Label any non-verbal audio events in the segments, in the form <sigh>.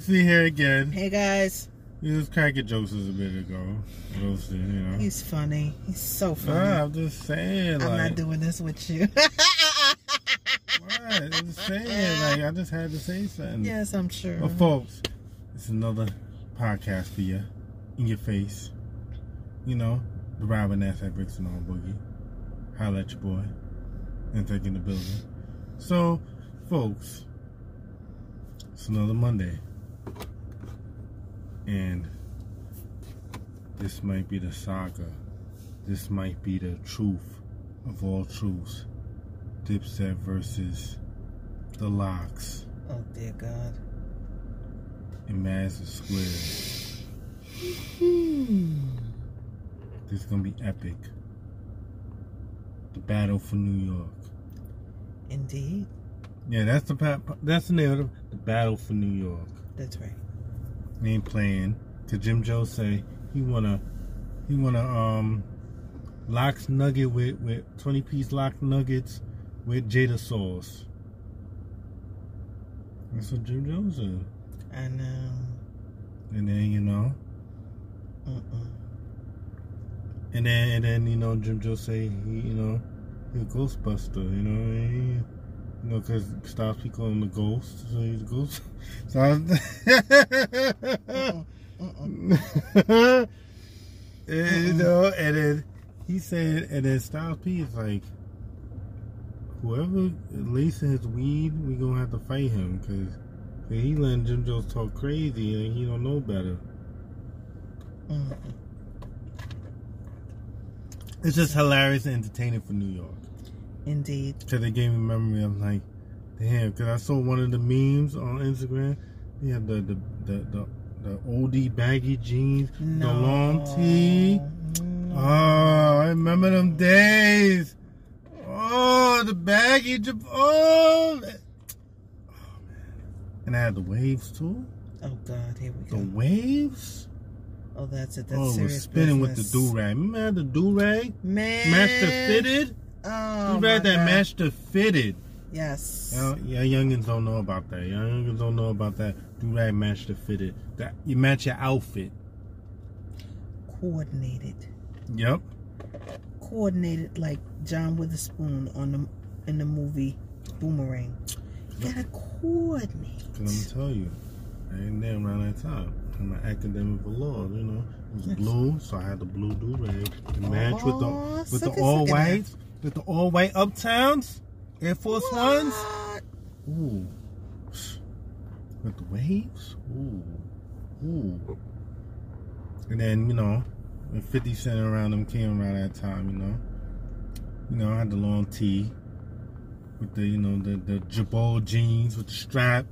folks, here again. Hey guys, We was cracking jokes a bit ago. Roasted, you know. he's funny. He's so funny. Ah, I'm just saying, I'm not doing this with you. <laughs> what? I'm just saying, like, I just had to say something. yes, I'm sure. But folks, it's another podcast for you, in your face. You know, the Robin ass at Bricks and all boogie. Holla at your boy. And take in the building. So, folks, it's another Monday. And this might be the saga. This might be the truth of all truths. Dipset versus the Lox Oh dear God. in Madison Square. This is gonna be epic. The battle for New York. Indeed, Yeah, that's the that's the name of it. The battle for New York. that's right. They ain't playing. Cause Jim Joe say he wanna he wanna um Lox nugget with with twenty piece lock nuggets with Jada sauce. That's what Jim Joe said. I know. And then you know, Mm-mm. and then and then you know Jim Joe say he you know he a Ghostbuster. You know he, you know because Styles P call him the ghost, so he's a ghost. So Mm-mm. Mm-mm. and, you uh-uh. know, and then he said, and then Styles P is like, whoever lacing his weed, we gonna have to fight him because he letting Jim Jones talk crazy and he don't know better. Mm-mm. It's just hilarious and entertaining for New York Indeed. because they gave me memory of like, damn. Because I saw one of the memes on Instagram. They had the the the the, the oldie baggy jeans, No. the long tee. No. Oh, I remember them days. Oh, the baggy. Oh, oh man. And I had the waves too. Oh God, here we go. The waves. Oh, that's it. That's oh, it was serious spinning with the business. do rag. Remember the do rag? Man. master fitted. Oh, Do my that God. matched the fitted. Yes. Yeah, youngins don't know about that. Youngins don't know about that. Do rag match the fitted. That you match your outfit. Coordinated. Yep. Coordinated like John Witherspoon on the in the movie Boomerang. You gotta coordinate. I'm gonna tell you, I ain't there around that time. I'm an academic law, you know. It was blue, so I had the blue do rag to match with the with the all whites, with the all white uptowns, Air Force Ones. Ooh, with the waves. Ooh, ooh. And then you know, when 50 Cent around them came around that time, you know. You know, I had the long tee with the you know the the Girbaud jeans with the strap.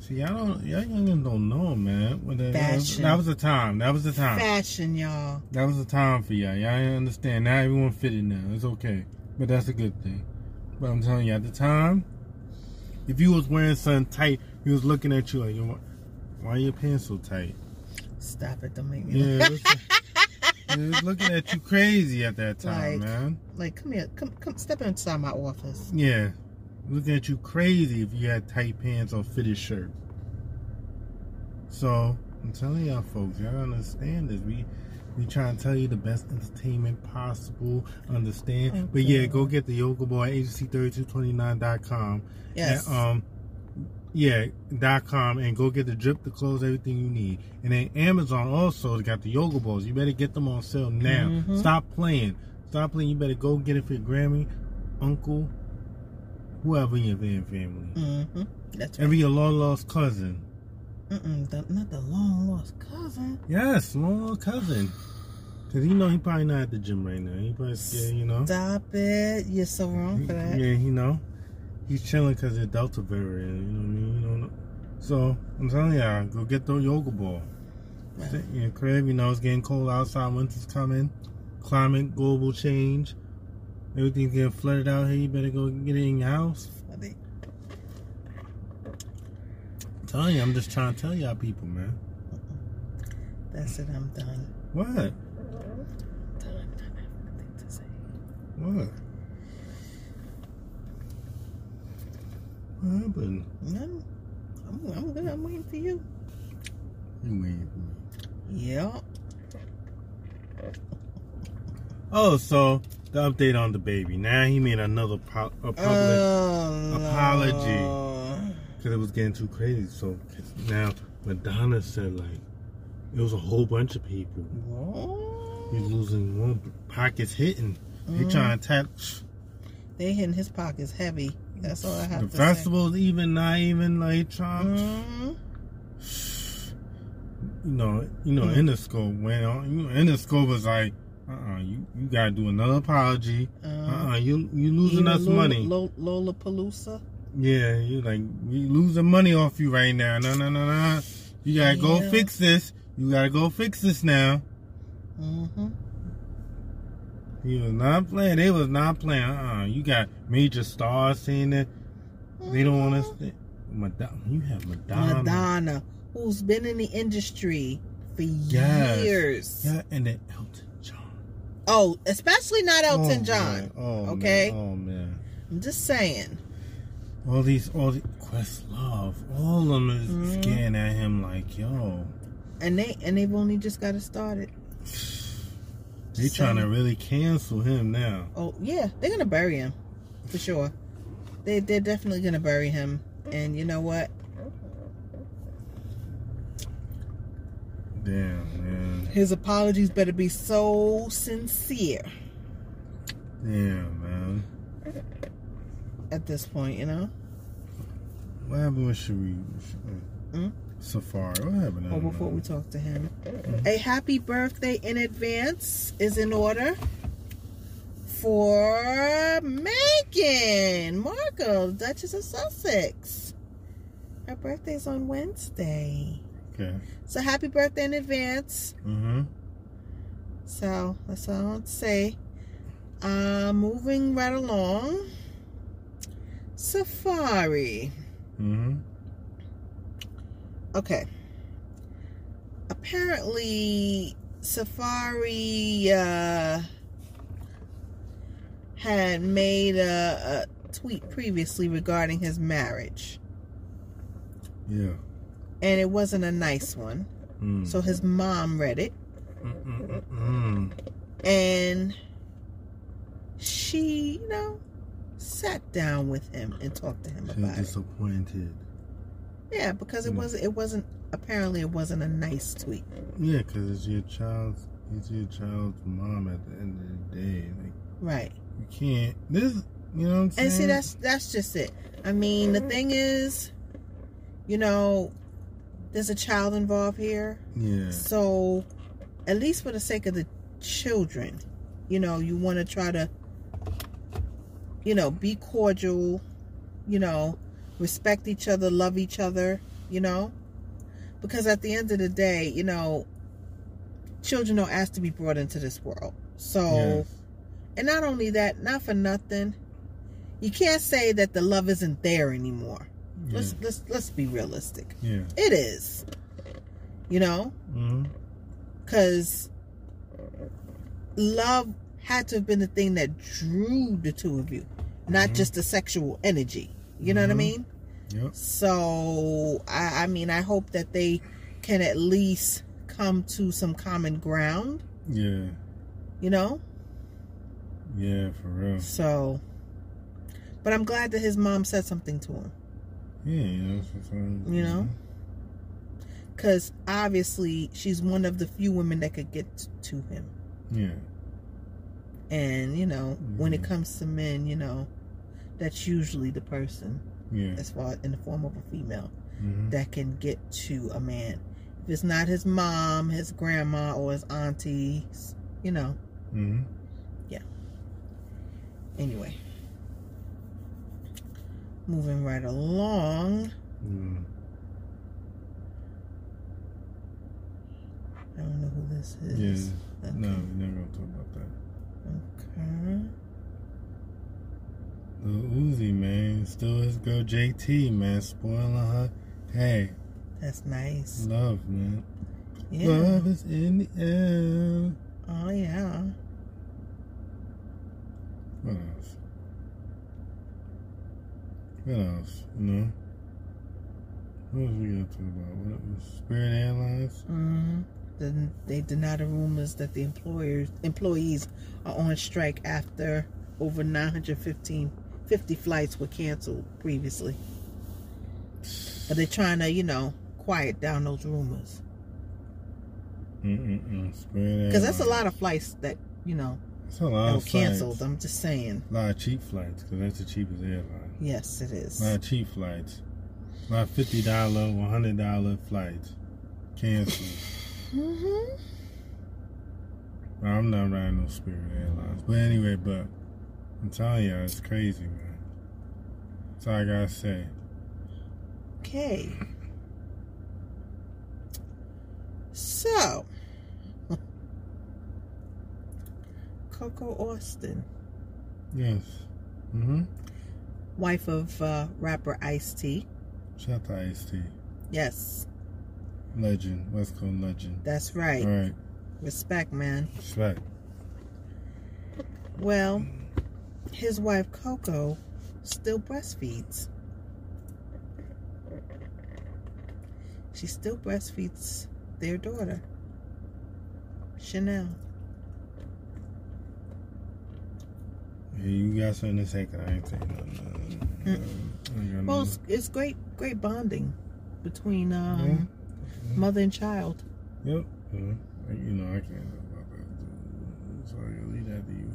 See, y'all don't, y'all youngins don't know, man. That, was, Fashion. that was the time. That was the time. Fashion, y'all. That was the time for y'all. Y'all didn't understand. Now everyone fitted now. It's okay. But that's a good thing. But I'm telling you, at the time, if you was wearing something tight, he was looking at you like, "Yo, why are your pants so tight? Stop it, don't make me Yeah. listen. <laughs> he was looking at you crazy at that time, Like- man. like come here, come come step inside my office. Yeah. Looking at you crazy if you had tight pants or fitted shirt. So I'm telling y'all folks, y'all understand this. We we trying to tell you the best entertainment possible. Understand? But yeah, go get the Yoga Boy agency3229.com. Yes. And, um yeah, dot com and go get the drip, the clothes, everything you need. And then Amazon also got the yoga balls. You better get them on sale now. Mhm. Stop playing. Stop playing. You better go get it for your Grammy, uncle, whoever in your family. mm-hmm. That's right. Every your long lost cousin. Mm-mm, the, not the long lost cousin. Yes, long lost cousin. Cause you know he probably not at the gym right now. He probably scared, you know. Stop it. You're so wrong for that. Yeah, you know. He's chilling because the Delta variant. You know what I mean? You know. So I'm telling y'all, go get the yoga ball. Well, Sit in your crib, you know, it's getting cold outside, winter's coming, climate, global change, everything's getting flooded out here, you better go get it in your house. I'm telling you, I'm just trying to tell y'all people, man. Uh-uh. That's it. I'm done. What? Done. Done. I have nothing to say. What? What happened? None. I'm, I'm good. I'm waiting for you. You waiting for me. Yeah. Oh, so the update on the baby. Now he made another po- a public Oh, apology. Because it was getting too crazy. So now Madonna said like it was a whole bunch of people. What? He's losing one pockets hitting. They Mhm. trying to tap They hitting his pockets heavy. That's all I have the to festival's even not even like trying. Mhm. You know, you know, Mm. Interscope went on. You know, Interscope was like, uh, uh you you gotta do another apology. Uh, Uh, uh you you losing us Lola, money. Lola, Lollapalooza. Yeah, you like we losing money off you right now. No, no, no, no. You gotta go fix this. You gotta go fix this now. Mm-hmm. He was not playing. They was not playing. Uh, uh you got major stars saying that they don't want us. To, Madonna, you have Madonna. Madonna, who's been in the industry for Yes. years. Yeah, and then Elton. Oh, especially not Elton Oh, John. man. Oh, okay? Man. Oh man. I'm just saying. All these, all the Questlove, all of them is Mhm. getting at him like, yo, And they and they've only just got it started. <sighs> they Just trying to really cancel him now. Oh yeah, they're gonna bury him for sure. They they're definitely gonna bury him. And you know what? Damn. His apologies better be so sincere Damn, man. at this point. You know. What happened with Cherie? Hmm? Safaree. What happened? Oh, before man? we talk to him, a happy birthday in advance is in order for Meghan Markle, Duchess of Sussex. Her birthday's on Wednesday. Okay. So happy birthday in advance. Mm-hmm. So that's all I want to say. Uh, moving right along. Safaree. Mm-hmm. Okay. Apparently, Safaree uh, had made a, a tweet previously regarding his marriage, Yeah. And it wasn't a nice one. Mm. So his mom read it, Mm-mm-mm-mm. and she, you know, sat down with him and talked to him She's about it. disappointed. Yeah, because it Mm. was it wasn't apparently it wasn't a nice tweet. Yeah, because it's your child's, it's your child's mom at the end of the day. Like Right. you can't. This, you know what I'm saying? And see, that's that's just it. I mean, the thing is, you know, there's a child involved here, yeah. so at least for the sake of the children, you know, you want to try to, you know, be cordial, you know, respect each other, love each other, you know, because at the end of the day, you know, children don't ask to be brought into this world, so. Yes. And not only that, not for nothing, you can't say that the love isn't there anymore. Yeah. Let's let's let's be realistic. yeah. It is. You know, Mm-hmm. because love had to have been the thing that drew the two of you, not Mhm. just the sexual energy. You know what I Mhm. mean? Yep. So I, I mean, I hope that they can at least come to some common ground. Yeah. You know, Yeah, for real. so. But I'm glad that his mom said something to him. Yeah, you know. You know? because obviously she's one of the few women that could get to him Yeah. and you know when it Mhm. comes to men you know that's usually the person Yeah. as far in the form of a female Mm-hmm. that can get to a man if it's not his mom his grandma or his auntie you know Mm-hmm. anyway moving right along Mm. i don't know who this Yeah. is okay. No, we're not gonna talk about that. okay Lil Uzi, man, still his girl JT, man, spoiling her. Hey, that's nice love, man. yeah Love is in the air. oh yeah What else? What else? You know? What was we gonna talk about? What was Spirit Airlines? hmm Then they deny the rumors that the employers employees are on strike after over 915 50 flights were canceled previously. But they're trying to, you know, quiet down those rumors because that's a lot of flights that you know That's a lot that were of flights. canceled. I'm just saying. A lot of cheap flights because that's the cheapest airline. Yes, it is. Of cheap flights. Of fifty dollar, one hundred dollar flights canceled. <laughs> hmm I'm not riding no Spirit Airlines. But anyway, but I'm telling you, it's crazy, man. That's all I gotta say. Okay. So, <laughs> Coco Austin, Yes. Mm-hmm. Wife of uh, rapper Ice T. Shout out to Ice T. Yes, Legend. West Coast legend. that's right. All right. Respect, man. Respect. Well, his wife Coco still breastfeeds. She still breastfeeds their daughter, Chanel. Yeah, you got something to say, 'cause I ain't saying nothing. Ain't got Well, it's, it's great, great bonding between um, Yeah. mother and child. Yep. Yeah. You know, I can't talk about that. So I gotta leave that to you.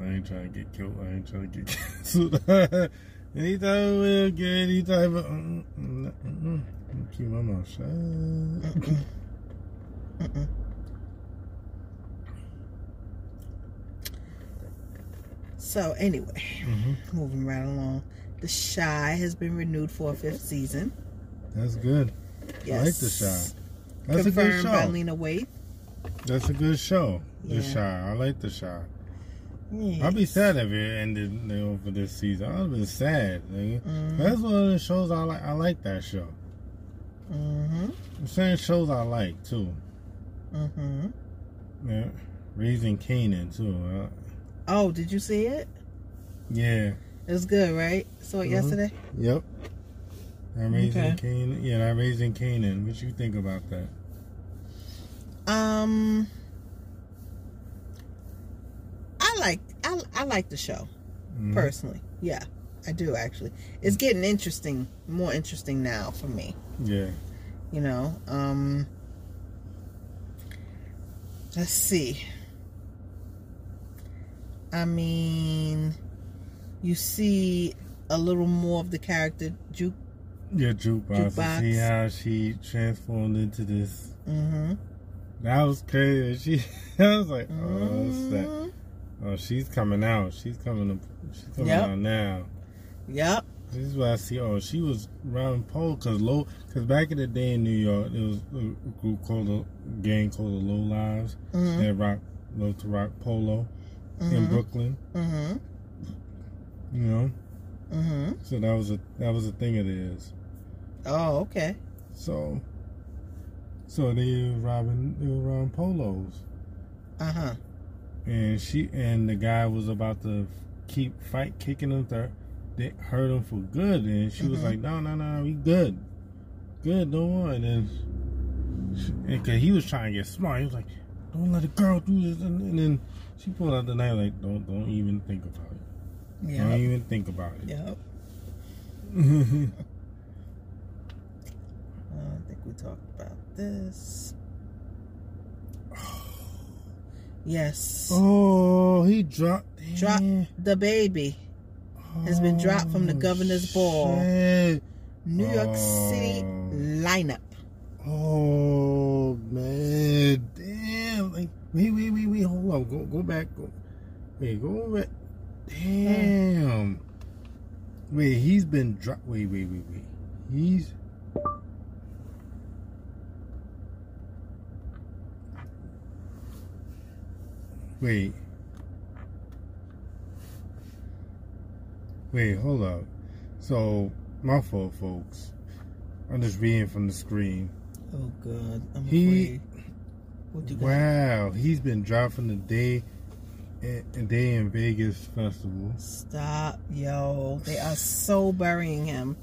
I ain't trying to get killed. I ain't trying to get <laughs> canceled. <laughs> anytime we'll get any type of. Mm, mm, mm, mm. Keep my mouth shut. Mm-mm. Mm-mm. So anyway, hmm moving right along, The Chi has been renewed for a fifth season. That's good. Yes, I like The Chi. That's confirmed a good show. by. Lena Waithe. That's a good show. The Yeah. Shy. I like The Chi. Yeah. I'd be sad if it ended you know, for this season. I'd be sad. Nigga. Mhm. That's one of the shows I like. I like that show. Mm-hmm. I'm saying shows I like too. Mm-hmm. Yeah, Raising Kanan too. Oh, did you see it? yeah. It was good, right? Saw it Mhm. yesterday. Yep. Raising Okay. Kanan. Yeah, that Raising Kanan. What you think about that? Um, I like I I like the show Mhm. personally. Yeah, I do actually. It's getting interesting, more interesting now for me. Yeah. You know. Um. Let's see. I mean, you see a little more of the character Juke. Yeah, jukebox. Jukebox. see how she transformed into this. Mm-hmm. That was crazy. <laughs> She, I was like, oh. Mhm. oh, she's coming out. She's coming. Up, she's coming Yep. out now. Yep. This is what I see. Oh, she was round pole because low. Because back in the day in New York, there was a group called a gang called the Lo Lifes. Mm-hmm. They rock, love to rock polo in Mhm. Brooklyn. Mm-hmm. You know, Mm-hmm. so that was a that was a thing of theirs. Oh, okay. So, so they were robbing, they were robbing polos, Uh huh. and she and the guy was about to keep fight kicking them. to they hurt him for good, and she was Mhm. like, no, no, no, we good, good, don't worry. And then, she, and cause he was trying to get smart, he was like, don't let a girl do this, and, and then she pulled out the knife like, don't, don't even think about it, don't even think about it. Yep. Uh, <laughs> I think we talked about this. <sighs> Yes. oh, he dropped, Drop damn. the baby. has been dropped from the Oh, governor's ball. New York City Oh. lineup. Oh man, damn! Like, wait, wait, wait, wait. Hold on. Go, go back. Go, wait, go back. Damn. Wait, he's been dropped. Wait, wait, wait, wait. He's. Wait. Wait, hold up. So, my fault, folks. I'm just reading from the screen. Oh God, I'm He- afraid. What you got? Wow, he's been dropping the day and, and they in Vegas festival. Stop, yo. They are so burying him.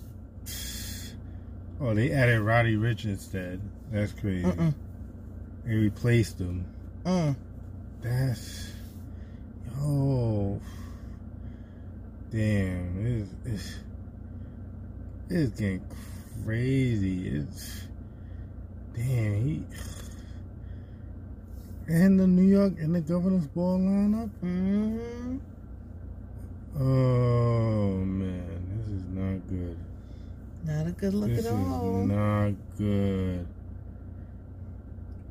Oh, they added Roddy Ricch instead. That's crazy. Mm-mm. They replaced him. Mm. That's yo. Damn, it's it's, it's getting crazy. It's damn he and the New York and the governor's ball lineup. hmm Oh man, this is not good. Not a good look this at is all. not good.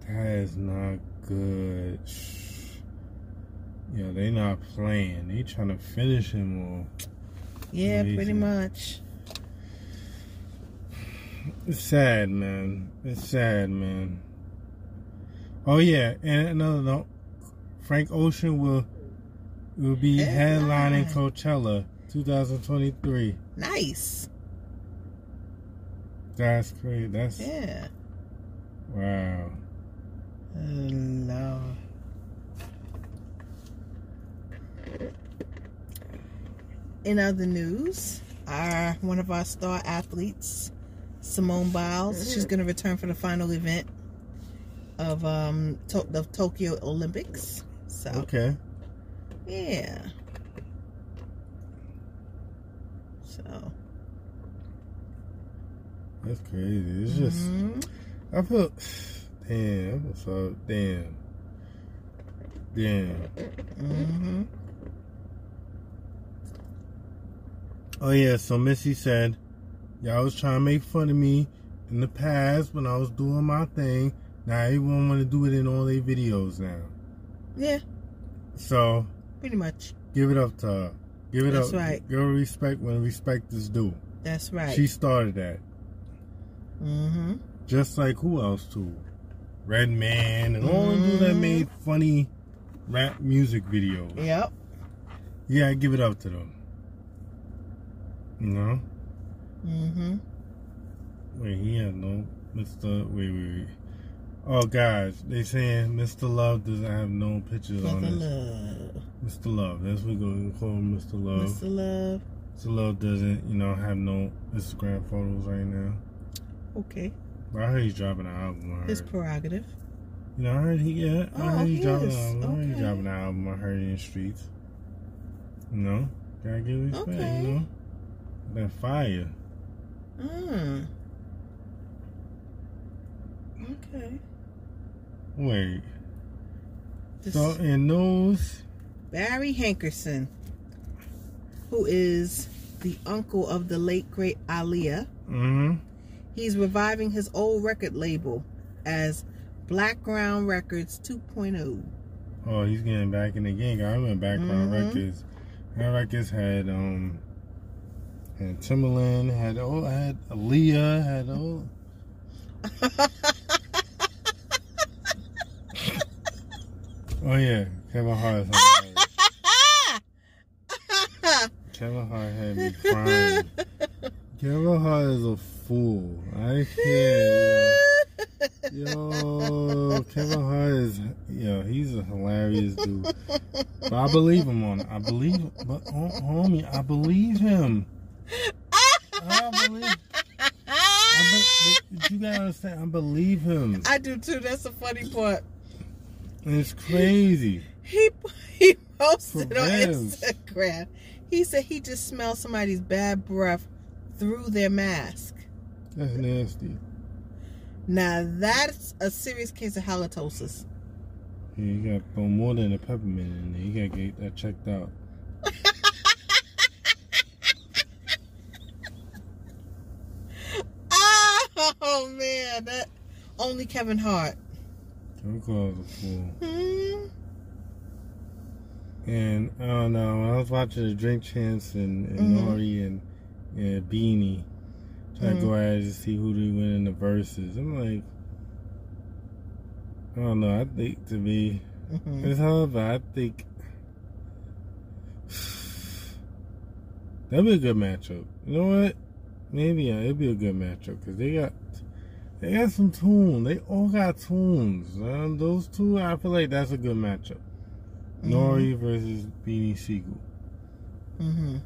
That is not good. Yeah, they not playing. They trying to finish him off. yeah, pretty much. It's sad, man. It's sad, man. Oh yeah, and another note: Frank Ocean will will be headlining Coachella 2023. Nice. That's crazy. That's Yeah. wow. Oh, no. In other news, our one of our star athletes, Simone Biles, she's going to return for the final event of um to- the Tokyo Olympics. So Okay. yeah. So That's crazy. It's just mhm. I feel damn. I so damn. Damn. Mhm. Oh yeah. So Missy said, y'all was trying to make fun of me in the past when I was doing my thing. Now everyone want to do it in all their videos now. yeah, So pretty much. give it up to her. Give it That's up. right. Give her respect when respect is due. That's right. She started that. Mm-hmm. Just like who else too? Redman and all the dudes that made funny rap music videos. Yep. Yeah, I give it up to them. You know? Mhm. Wait, he had no Mr. Wait, wait, wait. Oh, guys, they saying Mr. Love doesn't have no pictures on Mother this. Love. Mr. Love, that's what we're going to call him Mr. Love. Mr. Love. Mr. Love doesn't, you know, have no Instagram photos right now. Okay. But I heard he's dropping an album. I His prerogative. You know, I heard he, yeah, I Oh, heard he he dropping an album. I heard he dropping an album. I heard it in the streets. You know? Gotta give respect, Okay. you know? That fire. Mm. Okay. Wait. This So, in news, Barry Hankerson, who is the uncle of the late great Aaliyah, mm-hmm. he's reviving his old record label as Blackground Records oh. 2.0. Oh, he's getting back in the game. I remember Blackground Mhm. Records. Blackground Records had um had Timbaland, had oh had Aaliyah, had oh <laughs> oh yeah, Kevin Hart. <laughs> Kevin Hart had me crying. Kevin Hart is a fool. I can't. Yo, yo Kevin Hart is yo. He's a hilarious dude. But I believe him on it. I believe, but homie, I believe him. I believe. I be, you gotta understand. I believe him. I do too. That's the funny part. It's crazy. He he posted For on. Instagram. He said he just smelled somebody's bad breath through their mask. That's nasty. Now that's a serious case of halitosis. Yeah, you gotta throw more than a peppermint in there. You gotta get that checked out. <laughs> Oh man, that only Kevin Hart. Kevin Hart is a fool. Hmm. And I don't know. When I was watching the Drink Champs and, and Mhm. Nori and, and Beanie trying to Mhm. go at it to see who they win in the verses, I'm like, I don't know. I think to me, Mhm. it's hard, but I think <sighs> that'd be a good matchup. You know what? Maybe yeah, it'd be a good matchup because they got they got some tunes. They all got tunes. Um, those two, I feel like that's a good matchup. Nori versus Beanie Sigel. Mm-hmm.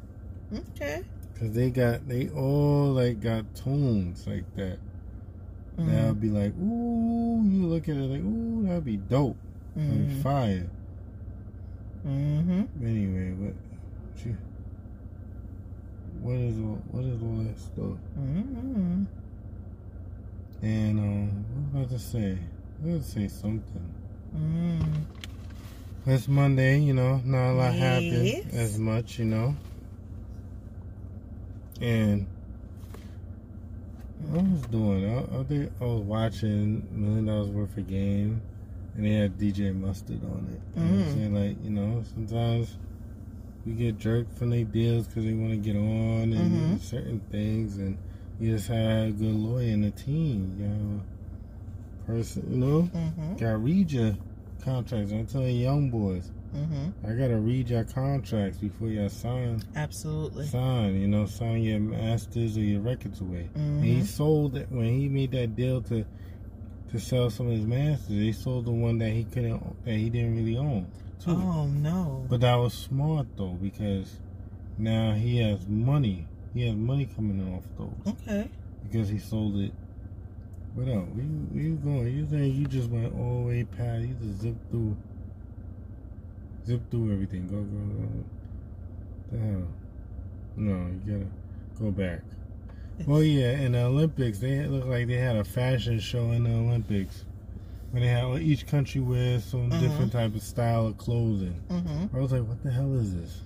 Okay. Cause they got they all like got tunes like that. Mm-hmm. That'll be like, ooh, you look at it like, ooh, that'd be dope. That'd be Mm-hmm. fire. Mm-hmm. Anyway, what she what is all what is all that stuff? Mm-hmm. And um what was I about to say? I was about to say something. Mm-hmm. It's Monday, you know, not a lot Yes. happened as much, you know. And I was doing, I, I think I was watching Million Dollars Worth of Game, and they had DJ Mustard on it. You know I'm saying? Like, you know, sometimes we get jerked from their deals because they want to get on and Mhm. certain things, and you just had a good lawyer in the team. You know, person, you know, Mm-hmm. got read your contracts. I'm telling young boys, Mm-hmm. I gotta read your contracts before y'all sign. Absolutely. Sign, you know, sign your masters or your records away. And he Mm-hmm. sold it when he made that deal to to sell some of his masters. He sold the one that he couldn't, that he didn't really own. Too. Oh no. But that was smart though because now he has money. He has money coming in off those Okay. because he sold it. What else? Where you, where you going? You think you just went all the way past? You just zip through, zip through everything. Go, go, go. The hell? No, you gotta go back. Well, yeah, in the Olympics, they looked like they had a fashion show in the Olympics. When they had each country wears some Mhm. different type of style of clothing. Mm-hmm. I was like, what the hell is this?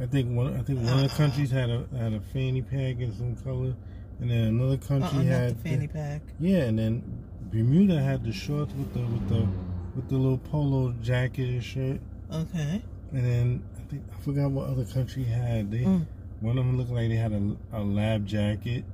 I think one. I think one of the countries had a had a fanny pack in some color, and then another country Uh-uh, had the fanny pack. yeah, and then Bermuda had the shorts with the with the with the little polo jacket and shirt, Okay. and then I think I forgot what other country had. They Mm. one of them looked like they had a, a lab jacket.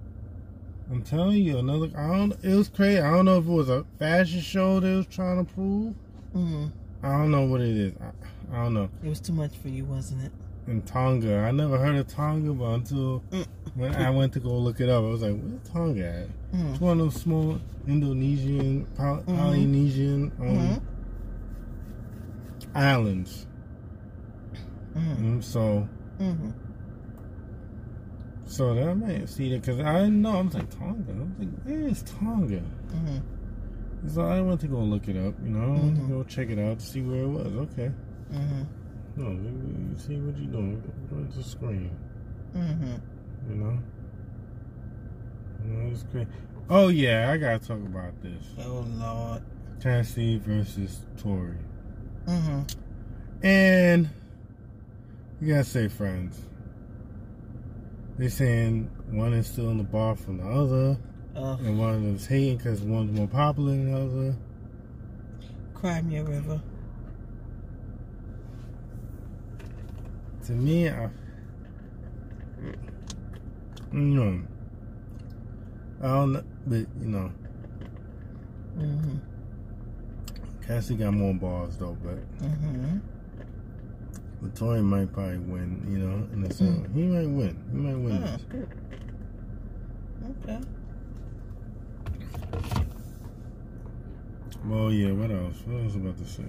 I'm telling you, another. I don't. It was crazy. I don't know if it was a fashion show they was trying to prove. Mm-hmm. I don't know what it is. I, I don't know. It was too much for you, wasn't it? In Tonga. I never heard of Tonga, but until Mm. when I went to go look it up, I was like, "Where's Tonga at?" Mm. It's one of those small Indonesian, Poly- Mhm. Polynesian um, Mhm. islands. Mm-hmm. Mm, so, Mm-hmm. so that I might see that because I didn't know. I was like Tonga. I was like, "Where is Tonga?" Mm-hmm. So I went to go look it up. You know, I went to go check it out to see where it was. Okay. No, you see what you're doing? Go to the screen. Mm-hmm. You know. You know, it's great. Oh yeah, I gotta talk about this. Oh Lord. Tennessee versus Tory. Mm-hmm. And you gotta say friends. They saying one is still in the bar from the other, Oh, and one of them's hating because one's more popular than the other. cry me a river. To me, I, you know, I don't know, but you know, Mm-hmm. Cassie got more balls though, but Mm-hmm. but Tory might probably win. You know, in the song, he might win. He might win this. Okay. Well, yeah. What else? What else was about to say?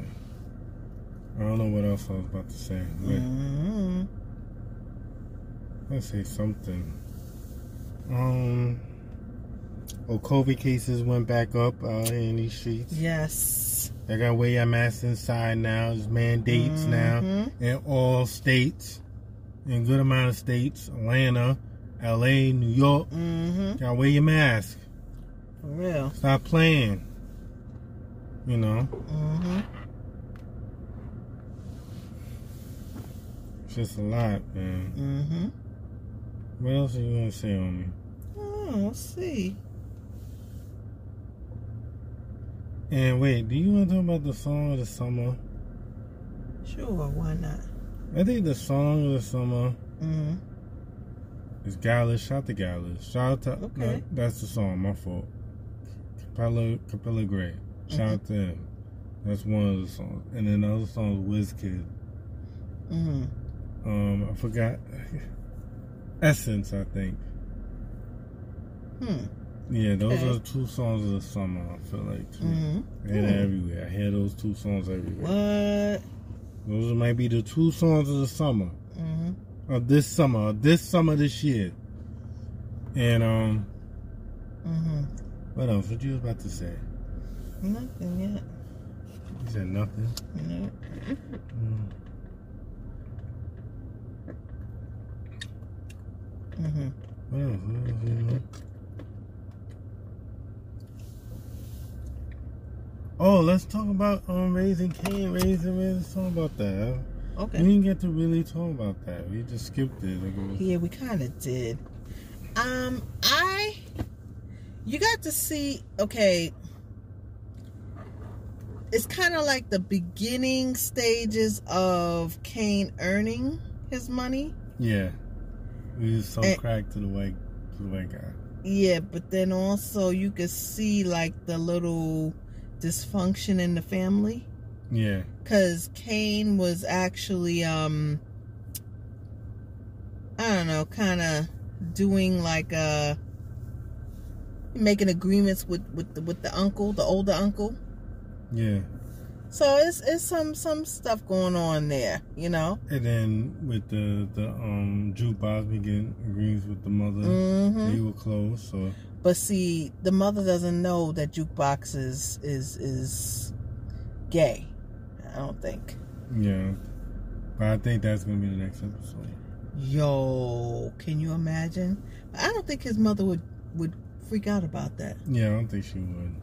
I don't know what else I was about to say. Wait, Mm-hmm. let's say something. Um. Oh, COVID cases went back up uh, in these streets. Yes. They got to wear your mask inside now. There's mandates now Mhm. in all states, in a good amount of states. Atlanta, L.A., New York. Mm-hmm. Gotta wear your mask. For real. Stop playing. You know, Mm-hmm. it's just a lot, man. Mm-hmm. What else are you gonna say on me? Oh, let's see. And wait, do you want to talk about the song of the summer? Sure, why not? I think the song of the summer Mm-hmm. is Gyalis. Shout out to Gyalis. Shout out to Okay. no, that's the song. My fault. Capella Capella Grey. Shout out to him. That's one of the songs. And then the other song is WizKid. Mm-hmm. Um, I forgot. <laughs> Essence, I think. Hmm. Yeah, those Okay. are the two songs of the summer. I feel like too. hmm They're Hmm. everywhere. I hear those two songs everywhere. What? Those might be the two songs of the summer. hmm Of this summer. Of this summer this year. And um hmm what else? What you was about to say? Nothing yet. You said nothing. No. Mm. Hmm What else? What else, you know? Oh, let's talk about um raising Cain, raising man. Let's talk about that. Okay. We didn't get to really talk about that. We just skipped it. It Yeah, we kind of did. Um, I, you got to see. Okay, it's kind of like the beginning stages of Kane earning his money. yeah. We just so Eh. cracked to the white to the white guy. Yeah, but then also you could see like the little dysfunction in the family. Yeah. because Kane was actually um I don't know, kind of doing like uh making agreements with with the, with the uncle, the older uncle. Yeah. So it's it's some some stuff going on there, you know. And then with the the um jukebox begin agrees with the mother. hmm They were close, so But see, the mother doesn't know that jukebox is is is gay. I don't think. yeah. But I think that's gonna be the next episode. Yo, can you imagine? I don't think his mother would would freak out about that. Yeah, I don't think she would.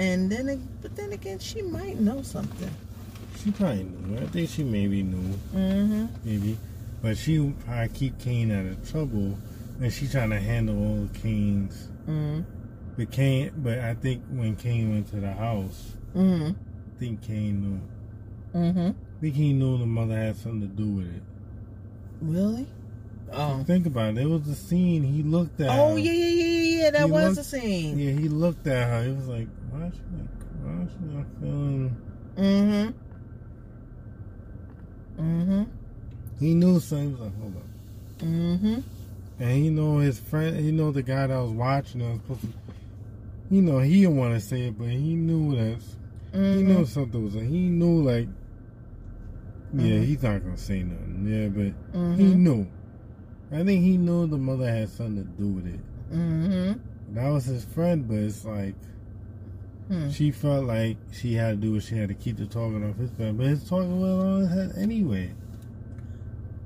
And then, it- but then again, she might know something. She probably knew. I think she maybe knew, Mm-hmm. maybe. But she probably keep Kane out of trouble and she trying to handle all of Kane's Mm-hmm. but Kane but I think when Kane went to the house, Mm-hmm. I think Kane knew Mm-hmm. I think he knew the mother had something to do with it. Really? Oh. Think about it. There was a scene he looked at Oh her. yeah, yeah, yeah, yeah, yeah. That He was looked- the scene. Yeah, he looked at her. He was like, why is she like, why is she not feeling Mm-hmm. Mm-hmm. He knew something. He was like, hold up. Mm-hmm. And he know his friend, he know the guy that was watching. That was supposed to, you know, he didn't want to say it, but he knew that he Mm-hmm. knew something was. He knew like, yeah, Mhm. he's not gonna say nothing. Yeah, but Mm-hmm. he knew. I think he knew the mother had something to do with it. Mm-hmm. That was his friend, but it's like Hmm. she felt like she had to do what she had to keep the talking off his back. But his talking went on his head anyway.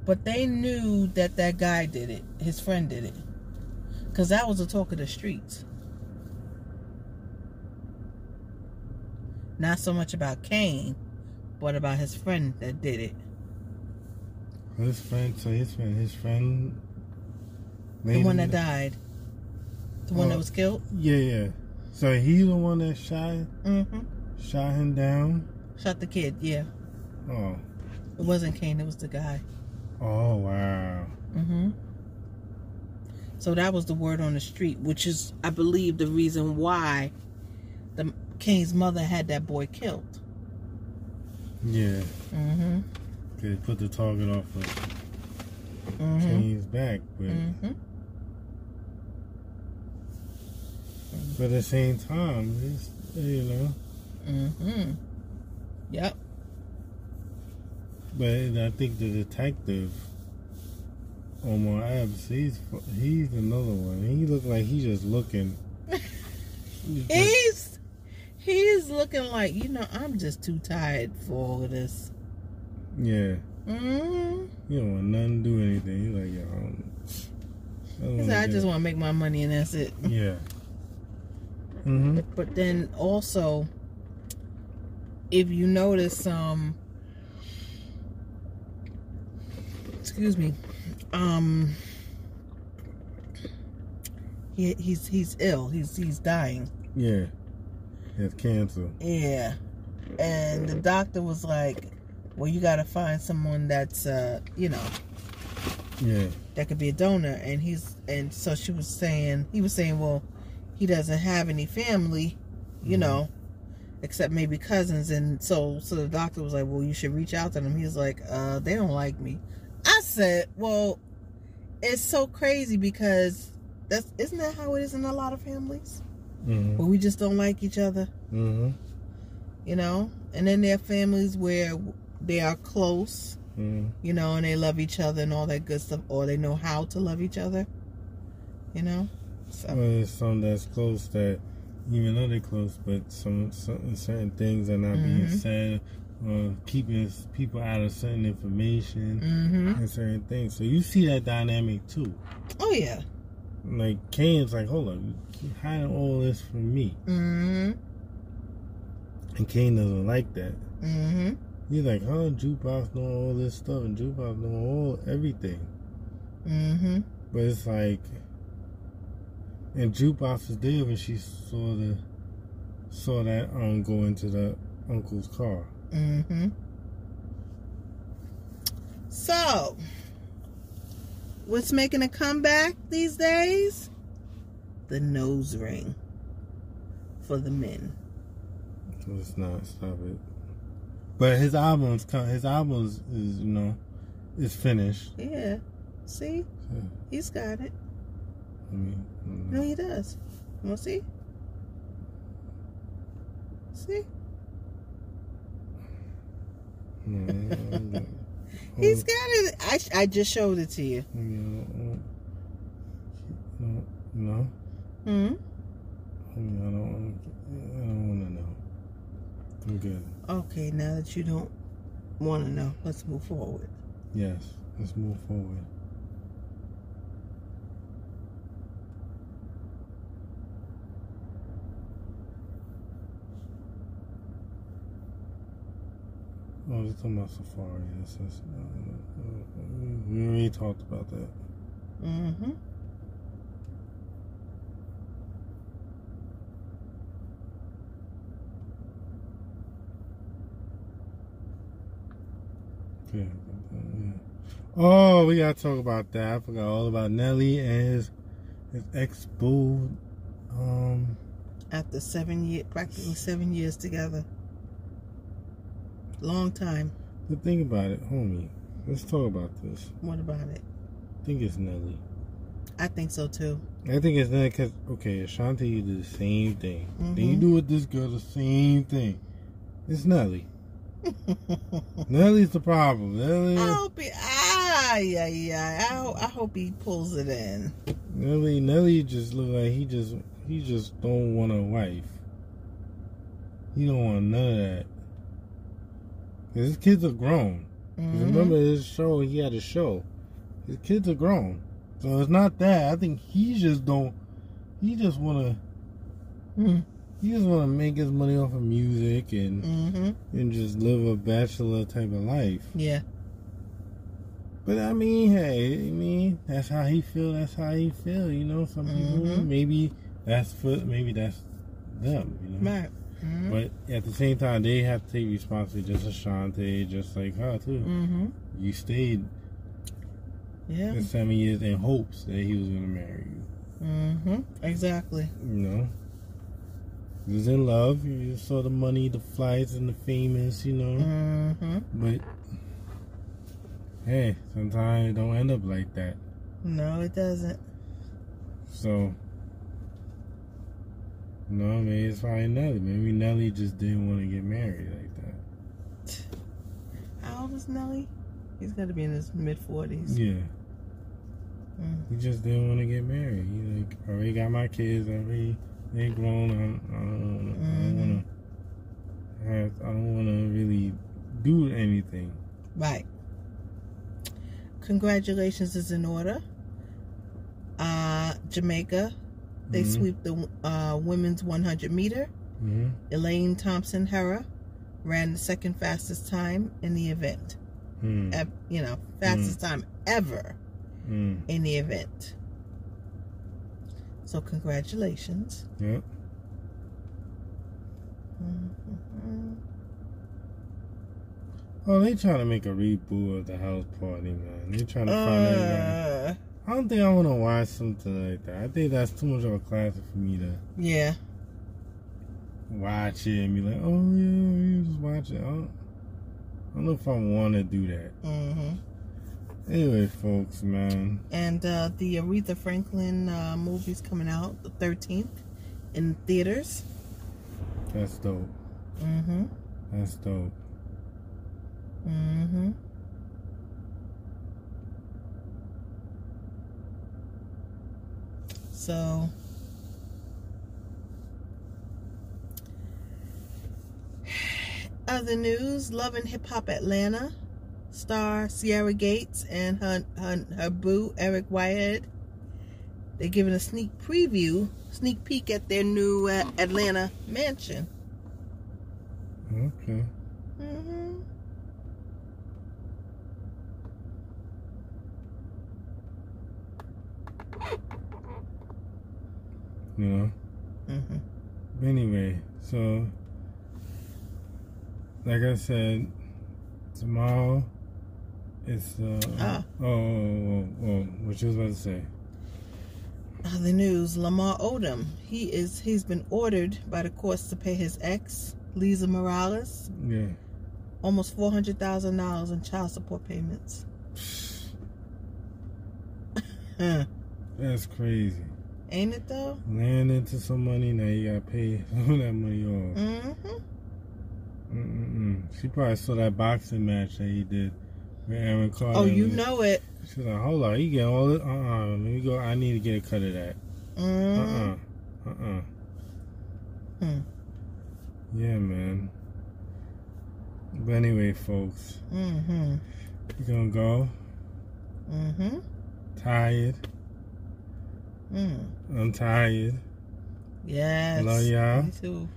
But they knew that that guy did it. His friend did it. Because that was the talk of the streets. Not so much about Cain, but about his friend that did it. His friend, so his friend, his friend, The one that died. The one that Oh. was killed. Yeah, yeah. So he the one that shot Mm-hmm. shot him down. Shot the kid, yeah. Oh, It wasn't Kane. it was the guy. oh wow. Mm-hmm. So that was the word on the street, which is, I believe, the reason why the Cain's mother had that boy killed. Yeah, Mm-hmm. they put the target off of Mm-hmm. Kane's back, but Mm-hmm. But at the same time, it's, you know. Mm-hmm. Yep. But I think the detective, Omar Epps, he's he's another one. He looked like he's just looking. He's <laughs> He's he's looking like, you know, I'm just too tired for all of this. yeah, Mm-hmm. he don't want nothing to do anything. He's like, yo, I don't, I, don't He I just want to make my money and that's it. yeah. <laughs> Mm-hmm. But then also, if you notice, um, excuse me, um, he he's he's ill. He's he's dying. Yeah. He has cancer. Yeah, and the doctor was like, "Well, you got to find someone that's uh, you know, Yeah. that could be a donor." And he's and so she was saying, he was saying, "Well, he doesn't have any family, you Mhm. know." except maybe cousins and so so the doctor was like well you should reach out to them He's like uh they don't like me i said well it's so crazy because That's isn't that how it is in a lot of families? Mm-hmm. Where we just don't like each other, Mm-hmm. you know. And then there are families where they are close, Mm-hmm. you know, and they love each other and all that good stuff, or they know how to love each other, you know. So Well, there's some that's close that even though they're close, but some, some certain things are not being Mhm. said, or keeping people out of certain information mm-hmm. and certain things. So you see that dynamic too. Oh yeah. Like Kane's like, hold up, you keep hiding all this from me, Mm-hmm. and Kane doesn't like that. Mm-hmm. He's like, oh, jukebox know all this stuff, and jukebox know all everything. Mm-hmm. But it's like, and jukebox was there when she saw the saw that um go into the uncle's car. Mm-hmm. So, what's making a comeback these days? The nose ring for the men. Let's not stop it. But his albums, his albums is you know, is finished. Yeah. See? Yeah. He's got it. I mean. No, he does. You want to see? See? not- He's got it. I, I just showed it to you. Mm-hmm. I hmm? mean, mm-hmm. I don't- no, no. hmm I I don't. I don't want to know. I'm good. Okay, now that you don't want to know, let's move forward. Yes. Let's move forward. Oh, we're talking about Safaree. That's, that's, uh, uh, we already talked about that. Mm-hmm. Yeah. yeah. Oh, we gotta talk about that. I forgot all about Nelly and his his ex boo. Um, After seven years, practically seven years together. Long time. but think about it, homie. Let's talk about this. What about it? I think it's Nelly. I think so too. I think it's Nelly because okay, Ashanti you do the same thing. Then you Mhm. do with this girl the same thing. It's Nelly. <laughs> Nelly's the problem. Nelly, I hope he. Ah, yeah, yeah. I, ho- I hope he pulls it in. Nelly, Nelly just look like he just he just don't want a wife. He don't want none of that. His kids are grown. Mhm. Remember his show? He had a show. His kids are grown, so it's not that. I think he just don't. He just wanna. Mm. He just wanna make his money off of music and Mm-hmm. and just live a bachelor type of life. Yeah. But I mean, hey, I mean that's how he feel. That's how he feel. You know, some people Mhm. maybe that's for maybe that's them. You know. Right. Mm-hmm. But at the same time, they have to take responsibility. Just Ashanti, just like her too. Mm-hmm. You stayed Yeah. for seven years in hopes that he was gonna marry you. Mm-hmm. Exactly. You know, he was in love. You saw the money, the flights, and the famous. You know, Mm-hmm. but hey, sometimes it don't end up like that. No, it doesn't. So, no, maybe it's probably Nelly. Maybe Nelly just didn't want to get married like that. How old is Nelly? He's got to be in his mid forties. Yeah, Mm. he just didn't want to get married. He like already got my kids. I Already they grown. I, I don't. I don't want to have. I don't want to really do anything. Right. Congratulations is in order. Uh, Jamaica, they Mhm. sweep the uh, women's 100 meter. hmm Elaine Thompson Herah ran the second fastest time in the event. Hmm. Ev- you know, fastest time ever Mm. in the event. So congratulations. Yep. Mhm. Oh, they trying to make a reboot of the house party, man. They trying to find everybody. Uh, I don't think I want to watch something like that. I think that's too much of a classic for me to yeah. watch it and be like, oh yeah, you just watch it. I don't, I don't know if I want to do that. hmm Anyway, folks, man. And uh, the Aretha Franklin uh, movie's coming out the 13th in theaters. That's dope. Mm-hmm. That's dope. Mm-hmm. So <sighs> other news, Love and Hip Hop Atlanta star Sierra Gates and her, her, her boo Eric Whitehead. They're giving a sneak preview, sneak peek at their new uh, Atlanta mansion. Okay. Mm-hmm. You know? Mm-hmm. But anyway, so like I said, tomorrow it's uh Ah. oh, oh, oh, oh, what you was about to say. The news: Lamar Odom. He is. He's been ordered by the courts to pay his ex, Liza Morales, Yeah. almost four hundred thousand dollars in child support payments. <laughs> That's crazy. Ain't it though? Land into some money, now you gotta pay <laughs> some of that money off. Mm-hmm. Mm-mm-mm. She probably saw that boxing match that he did with Aaron Carter. Oh, you know it. She's like, hold on, you get all it? Uh-uh. Let me go. I need to get a cut of that. Mm-hmm. Uh-uh. Uh-uh. Hmm. Yeah, man. But anyway, folks, Mm-hmm. we're gonna go. Mm-hmm. Tired. Mm. I'm tired. Yes. Love y'all. Me too.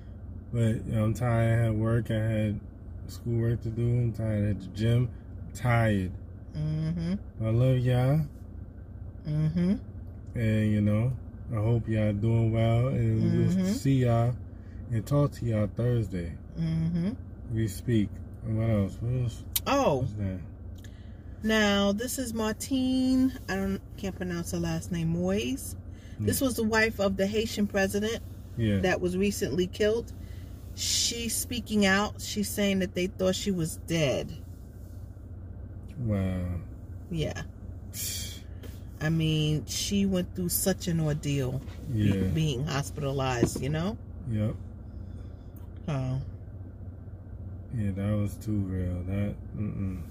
But I'm tired. I had work. I had schoolwork to do. I'm tired at the gym. tired. Mm-hmm. I love y'all. Mm-hmm. And, you know, I hope y'all doing well. And we'll Mhm. see y'all and talk to y'all Thursday. Mm-hmm. We speak. And what else? What else? Oh, now this is Martine. I don't can't pronounce her last name. Moise. This was the wife of the Haitian president Yeah. that was recently killed. She's speaking out. She's saying that they thought she was dead. wow. Yeah. I mean, she went through such an ordeal be- Yeah. being hospitalized, you know? Yep. Oh. Yeah, that was too real. That, mm-mm.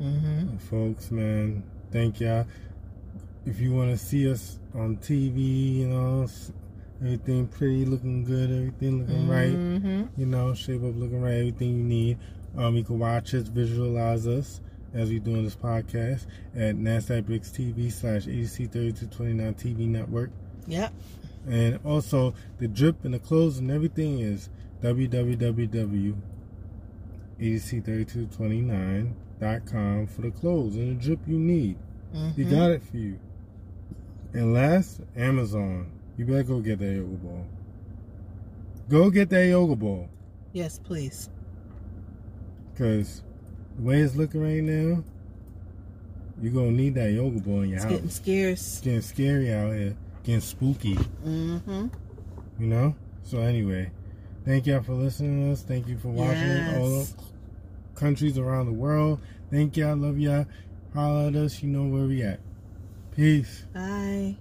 Mm-hmm. folks, man. Thank y'all. If you want to see us on TV, you know, everything pretty, looking good, everything looking right, Mm-hmm. you know, shape up looking right, everything you need. Um, you can watch us, visualize us as we doing this podcast at Nazdaq Brixx TV slash ADC 3229 TV network. Yep. And also, the drip and the clothes and everything is www.adc3229.com for the clothes and the drip you need. Mm-hmm. You got it for you. And last, Amazon. You better go get that yoga ball. Go get that yoga ball. Yes, please. Because the way it's looking right now, you're going to need that yoga ball in your It's house. getting scarce. It's getting scary out here. Getting spooky. Mm-hmm. You know? So anyway, thank y'all for listening to us. Thank you for watching it. All the countries around the world. Thank y'all. Love y'all. Holla at us. You know where we at. Peace. Bye.